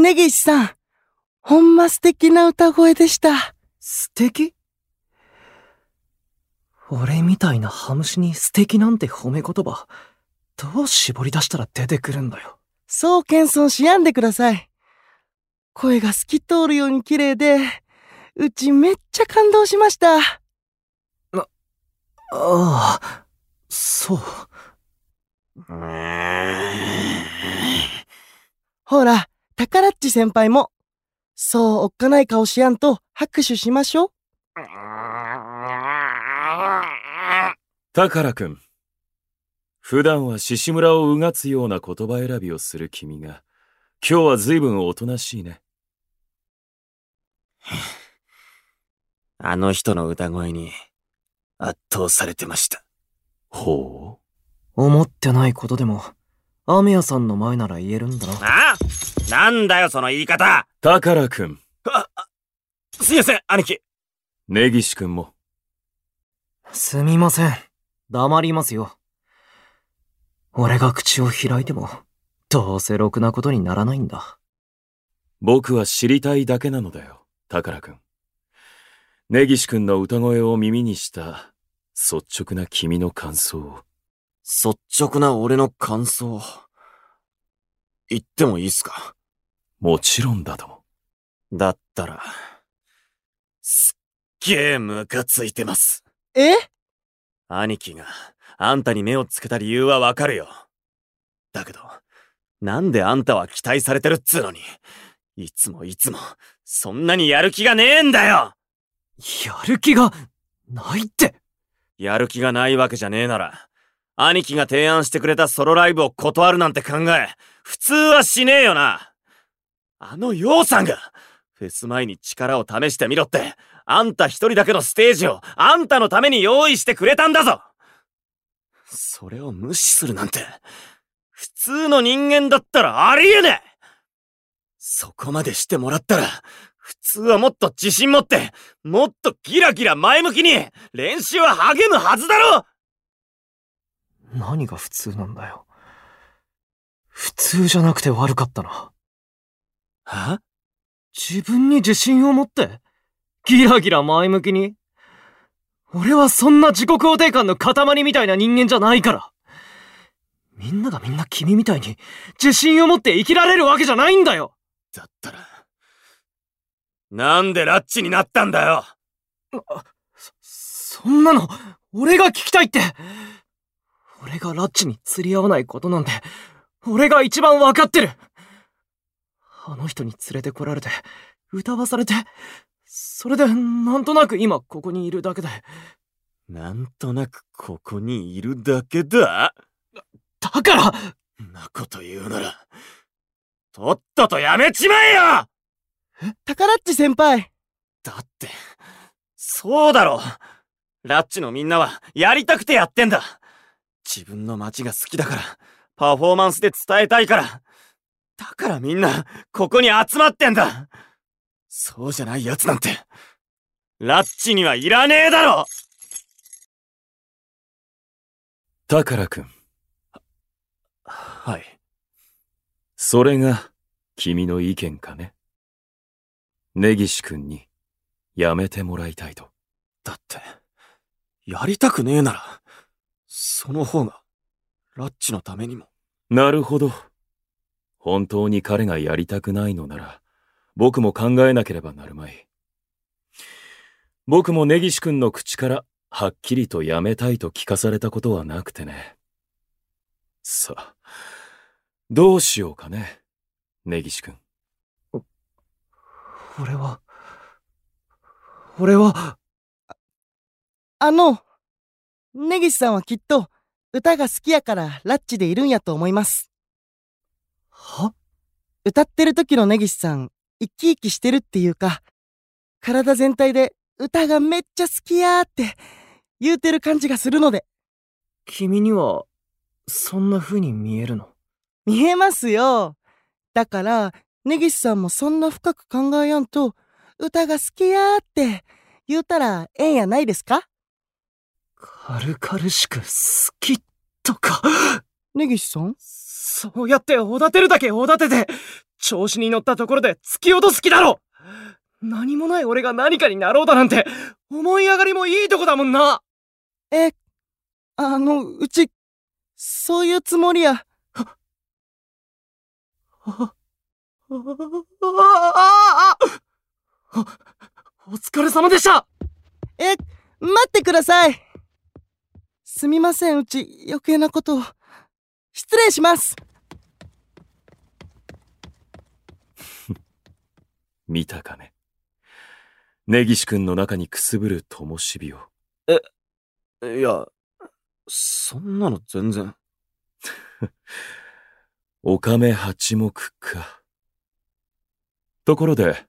根岸さん、ほんま素敵な歌声でした。素敵？俺みたいなハムシに素敵なんて褒め言葉、どう絞り出したら出てくるんだよ。そう謙遜しやんでください。声が透き通るように綺麗で、うちめっちゃ感動しました。ああ、そう。ほら、タカラッチ先輩も、そうおっかない顔しやんと拍手しましょう。タカラ君。普段は獅子村をうがつような言葉選びをする君が、今日は随分おとなしいね。あの人の歌声に圧倒されてました。ほ思ってないことでも、アメヤさんの前なら言えるんだな。あなんだよ、その言い方う。タカラ君、すいません、兄貴。根岸君も。すみません。黙りますよ。俺が口を開いても、どうせろくなことにならないんだ。僕は知りたいだけなのだよ、タカラ君。根岸君の歌声を耳にした率直な君の感想を。率直な俺の感想。言ってもいいっすか？もちろんだとも。だったら、すっげえムカついてます。え？兄貴があんたに目をつけた理由はわかるよ。だけど、なんであんたは期待されてるっつうのに、いつもいつも、そんなにやる気がねえんだよやる気が、ないって。やる気がないわけじゃねえなら、兄貴が提案してくれたソロライブを断るなんて考え、普通はしねえよな。あのヨウさんが、フェス前に力を試してみろって、あんた一人だけのステージをあんたのために用意してくれたんだぞ。それを無視するなんて、普通の人間だったらありえねえ。そこまでしてもらったら、普通はもっと自信持って、もっとギラギラ前向きに、練習は励むはずだろ何が普通なんだよ。普通じゃなくて悪かったな。は？自分に自信を持って、ギラギラ前向きに。俺はそんな自己肯定感の塊みたいな人間じゃないから。みんながみんな君みたいに自信を持って生きられるわけじゃないんだよだったら、なんでラッチになったんだよ？そんなの、俺が聞きたいって俺がラッチに釣り合わないことなんて、俺が一番わかってる。あの人に連れてこられて、歌わされて、それで、なんとなく今ここにいるだけで。なんとなくここにいるだけだ？だから！んなこと言うなら、とっととやめちまえよ！タカラッチ先輩。だって、そうだろ。ラッチのみんなはやりたくてやってんだ自分の街が好きだから、パフォーマンスで伝えたいから、だからみんな、ここに集まってんだそうじゃない奴なんて、ラッチにはいらねえだろタカラ君、はい。それが君の意見かね？根岸君にやめてもらいたいと。だって、やりたくねえなら、その方が、ラッチのためにも。なるほど。本当に彼がやりたくないのなら、僕も考えなければなるまい。僕も根岸君の口からはっきりとやめたいと聞かされたことはなくてね。さあ、どうしようかね、根岸君。俺は、俺は、あの、根岸さんはきっと歌が好きやからラッチでいるんやと思います。は？歌ってる時の根岸さん、生き生きしてるっていうか、体全体で歌がめっちゃ好きやーって言うてる感じがするので、君には、そんな風に見えるの？見えますよ。だから、根岸さんもそんな深く考えやんと、歌が好きやーって言うたらええんやないですか？軽々しく好きとか、根岸さん？そうやっておだてるだけおだてて、調子に乗ったところで突き落とす気だろ。何もない俺が何かになろうだなんて、思い上がりもいいとこだもんな。え、あの、うち、そういうつもりや。あ、あ、あ、あ、お疲れ様でしたえ、待ってくださいすみません、うち余計なことを。失礼します 見たかね。根岸君の中にくすぶる灯火を。え、いや、そんなの全然。おかめ八目か。ところで、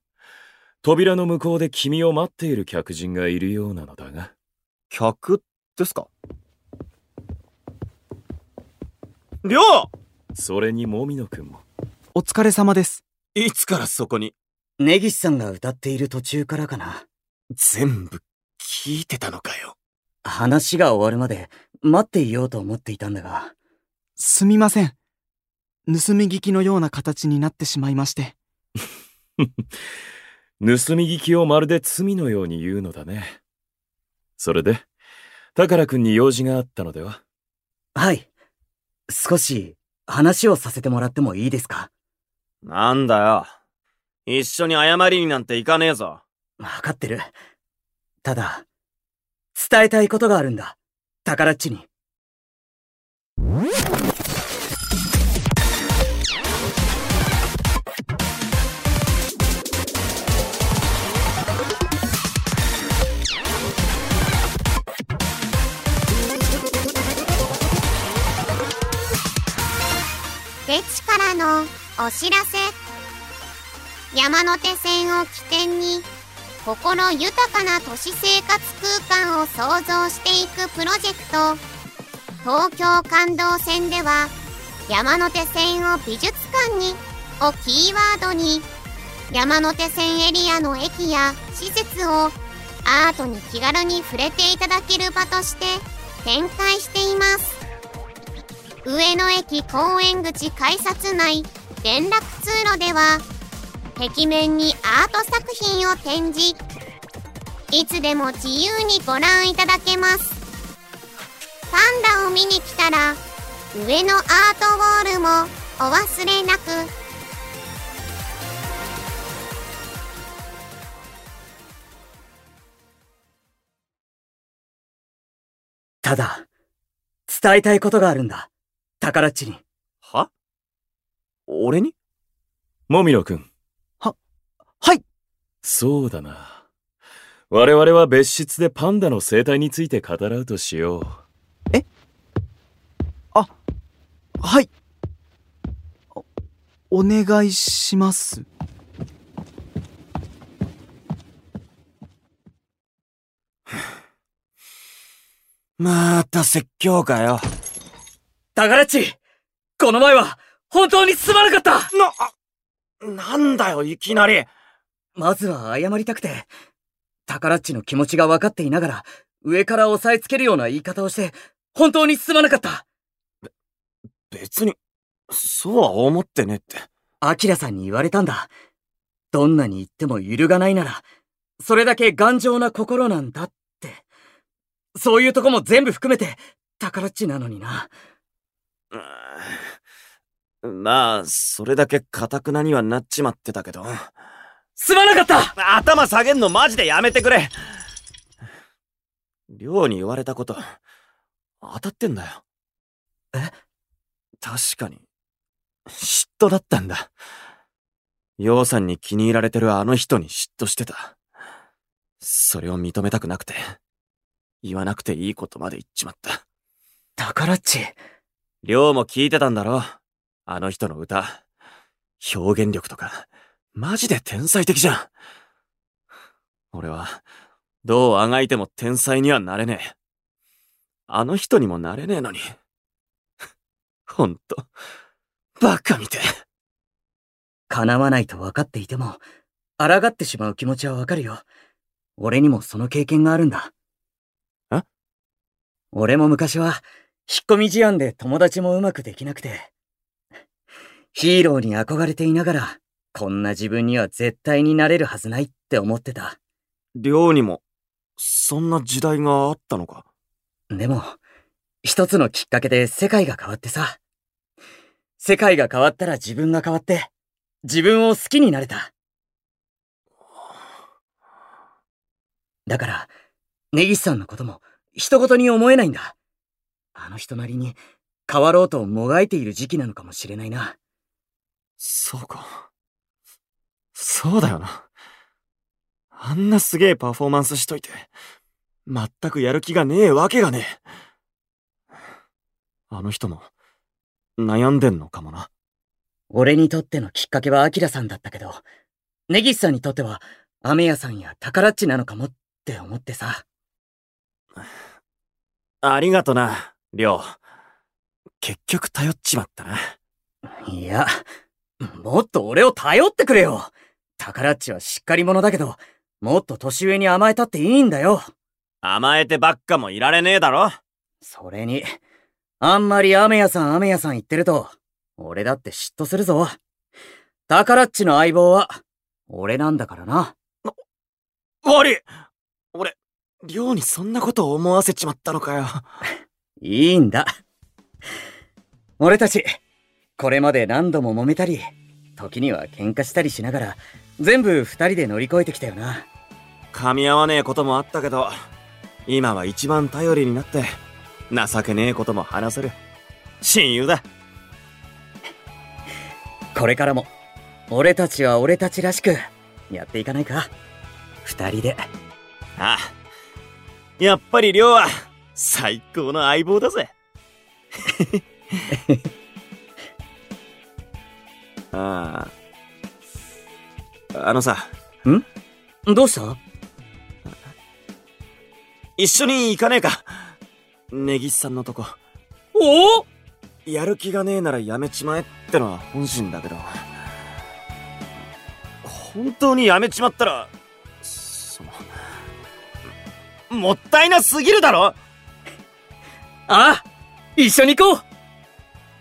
扉の向こうで君を待っている客人がいるようなのだが。客ですか？りょうそれにもみの君も。お疲れ様です。いつからそこに？根岸さんが歌っている途中からかな。全部聞いてたのかよ。話が終わるまで待っていようと思っていたんだが。すみません。盗み聞きのような形になってしまいまして。盗み聞きをまるで罪のように言うのだね。それで、宝くんに用事があったのでは？はい。少し話をさせてもらってもいいですか？なんだよ。一緒に謝りになんて行かねえぞ。わかってる。ただ、伝えたいことがあるんだ。宝っちに。のお知らせ。山手線を起点に心豊かな都市生活空間を創造していくプロジェクト。東京感動線では山手線を美術館にをキーワードに山手線エリアの駅や施設をアートに気軽に触れていただける場として展開しています。上野駅公園口改札内連絡通路では壁面にアート作品を展示。いつでも自由にご覧いただけます。パンダを見に来たら上野アートウォールもお忘れなく。ただ、伝えたいことがあるんだ。宝っちに。は？俺に？もみのくん。はいそうだな。我々は別室でパンダの生態について語らうとしよう。はい。おお願いします。また説教かよ。宝っちこの前は、本当にすまなかったな、なんだよ、いきなり。まずは謝りたくて、宝っちの気持ちが分かっていながら、上から押さえつけるような言い方をして、本当にすまなかった別に、そうは思ってねえって。アキラさんに言われたんだ。どんなに言っても揺るがないなら、それだけ頑丈な心なんだって。そういうとこも全部含めて、宝っちなのにな。まあ、それだけ堅くなにはなっちまってたけど。すまなかった頭下げんのマジでやめてくれ亮に言われたこと、当たってんだよ。え？確かに、嫉妬だったんだ。陽さんに気に入られてるあの人に嫉妬してた。それを認めたくなくて、言わなくていいことまで言っちまった。宝っち。亮も聞いてたんだろあの人の歌。表現力とか、マジで天才的じゃん。俺は、どうあがいても天才にはなれねえ。あの人にもなれねえのに。ほんと、バカみてえ。叶わないと分かっていても、抗ってしまう気持ちはわかるよ。俺にもその経験があるんだ。え？俺も昔は、引っ込み思案で友達もうまくできなくて、ヒーローに憧れていながらこんな自分には絶対になれるはずないって思ってた。寮にも、そんな時代があったのか？でも、一つのきっかけで世界が変わってさ。世界が変わったら自分が変わって、自分を好きになれた。だから、根岸さんのことも、人事に思えないんだ。あの人なりに、変わろうともがいている時期なのかもしれないな。そうか。そうだよな。あんなすげえパフォーマンスしといて、全くやる気がねえわけがねえ。あの人も、悩んでんのかもな。俺にとってのきっかけはアキラさんだったけど、根岸さんにとっては、雨屋さんや宝っちなのかもって思ってさ。ありがとな、りょう。結局頼っちまったな。いや、もっと俺を頼ってくれよ。宝っちはしっかり者だけど、もっと年上に甘えたっていいんだよ。甘えてばっかもいられねえだろ。それに、あんまり雨屋さん雨屋さん言ってると、俺だって嫉妬するぞ。宝っちの相棒は、俺なんだからな。悪い俺、りょうにそんなことを思わせちまったのかよ。いいんだ。俺たち、これまで何度も揉めたり、時には喧嘩したりしながら、全部二人で乗り越えてきたよな。噛み合わねえこともあったけど、今は一番頼りになって、情けねえことも話せる。親友だ。これからも、俺たちは俺たちらしく、やっていかないか二人で。ああ。やっぱりりょうは、最高の相棒だぜ。ああ。あのさ、どうした？一緒に行かねえか。根岸さんのとこ。おお？やる気がねえならやめちまえってのは本心だけど。本当にやめちまったら、その、もったいなすぎるだろああ一緒に行こう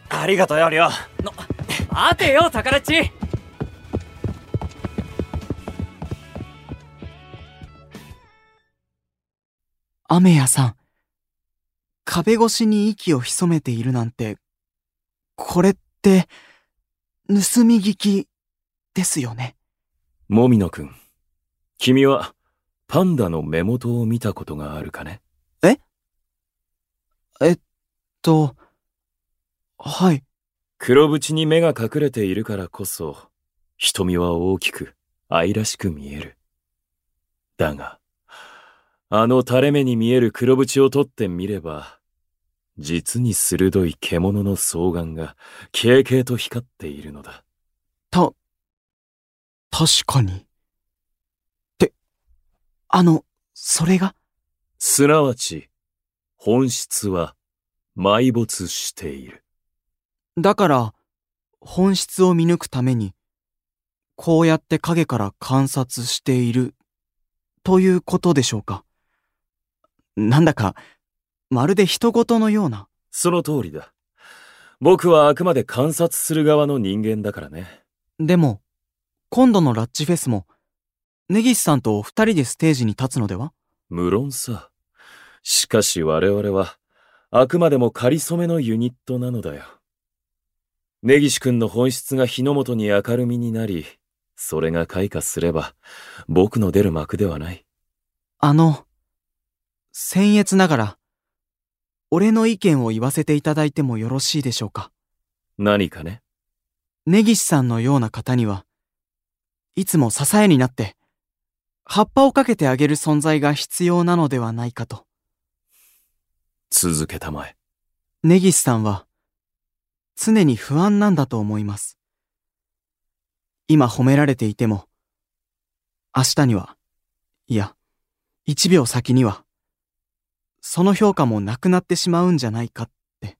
ありがとうよ、りょう。待てよ、宝っち雨屋さん。壁越しに息を潜めているなんて、これって、盗み聞きですよね。もみのくん。君は、パンダの目元を見たことがあるかね？と、はい。黒縁に目が隠れているからこそ、瞳は大きく、愛らしく見える。だが、あの垂れ目に見える黒縁を取ってみれば、実に鋭い獣の双眼が、軽々と光っているのだ。た、確かに。って、あの、それが？すなわち、本質は、埋没している。だから、本質を見抜くために、こうやって影から観察している、ということでしょうか。なんだか、まるで人事のような。その通りだ。僕はあくまで観察する側の人間だからね。でも、今度のラッチフェスも、根岸さんと二人でステージに立つのでは？無論さ。しかし我々は、あくまでも仮初めのユニットなのだよ。根岸くんの本質が日の元に明るみになり、それが開花すれば、僕の出る幕ではない。あの、僭越ながら、俺の意見を言わせていただいてもよろしいでしょうか？何かね？根岸さんのような方には、いつも支えになって、葉っぱをかけてあげる存在が必要なのではないかと。続けたまえ。根岸さんは、常に不安なんだと思います。今褒められていても、明日には、いや、一秒先には、その評価もなくなってしまうんじゃないかって。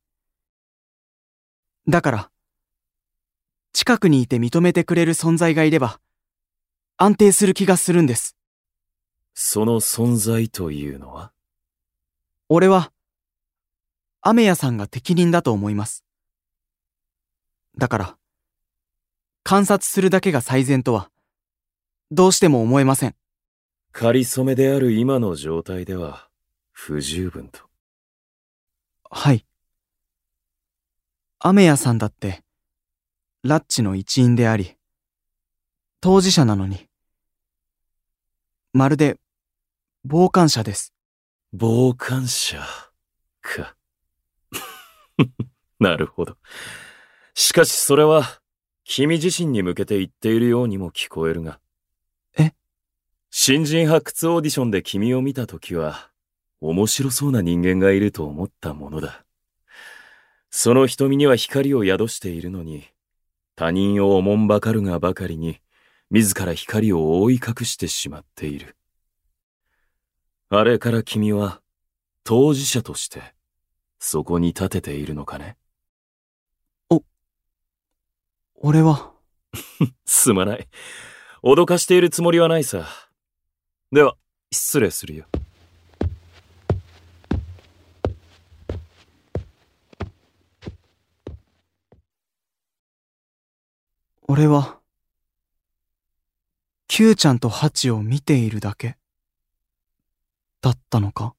だから、近くにいて認めてくれる存在がいれば、安定する気がするんです。その存在というのは？俺は、雨屋さんが適任だと思います。だから、観察するだけが最善とは、どうしても思えません。仮初めである今の状態では、不十分と。はい。雨屋さんだって、ラッチの一員であり、当事者なのに、まるで、傍観者です。傍観者か。なるほど。しかしそれは、君自身に向けて言っているようにも聞こえるが。え？新人発掘オーディションで君を見たときは、面白そうな人間がいると思ったものだ。その瞳には光を宿しているのに、他人をおもんばかるがばかりに、自ら光を覆い隠してしまっている。あれから君は、当事者として、そこに立てているのかね？俺は、すまない。脅かしているつもりはないさ。では、失礼するよ。俺は、Q ちゃんとハチを見ているだけ、だったのか？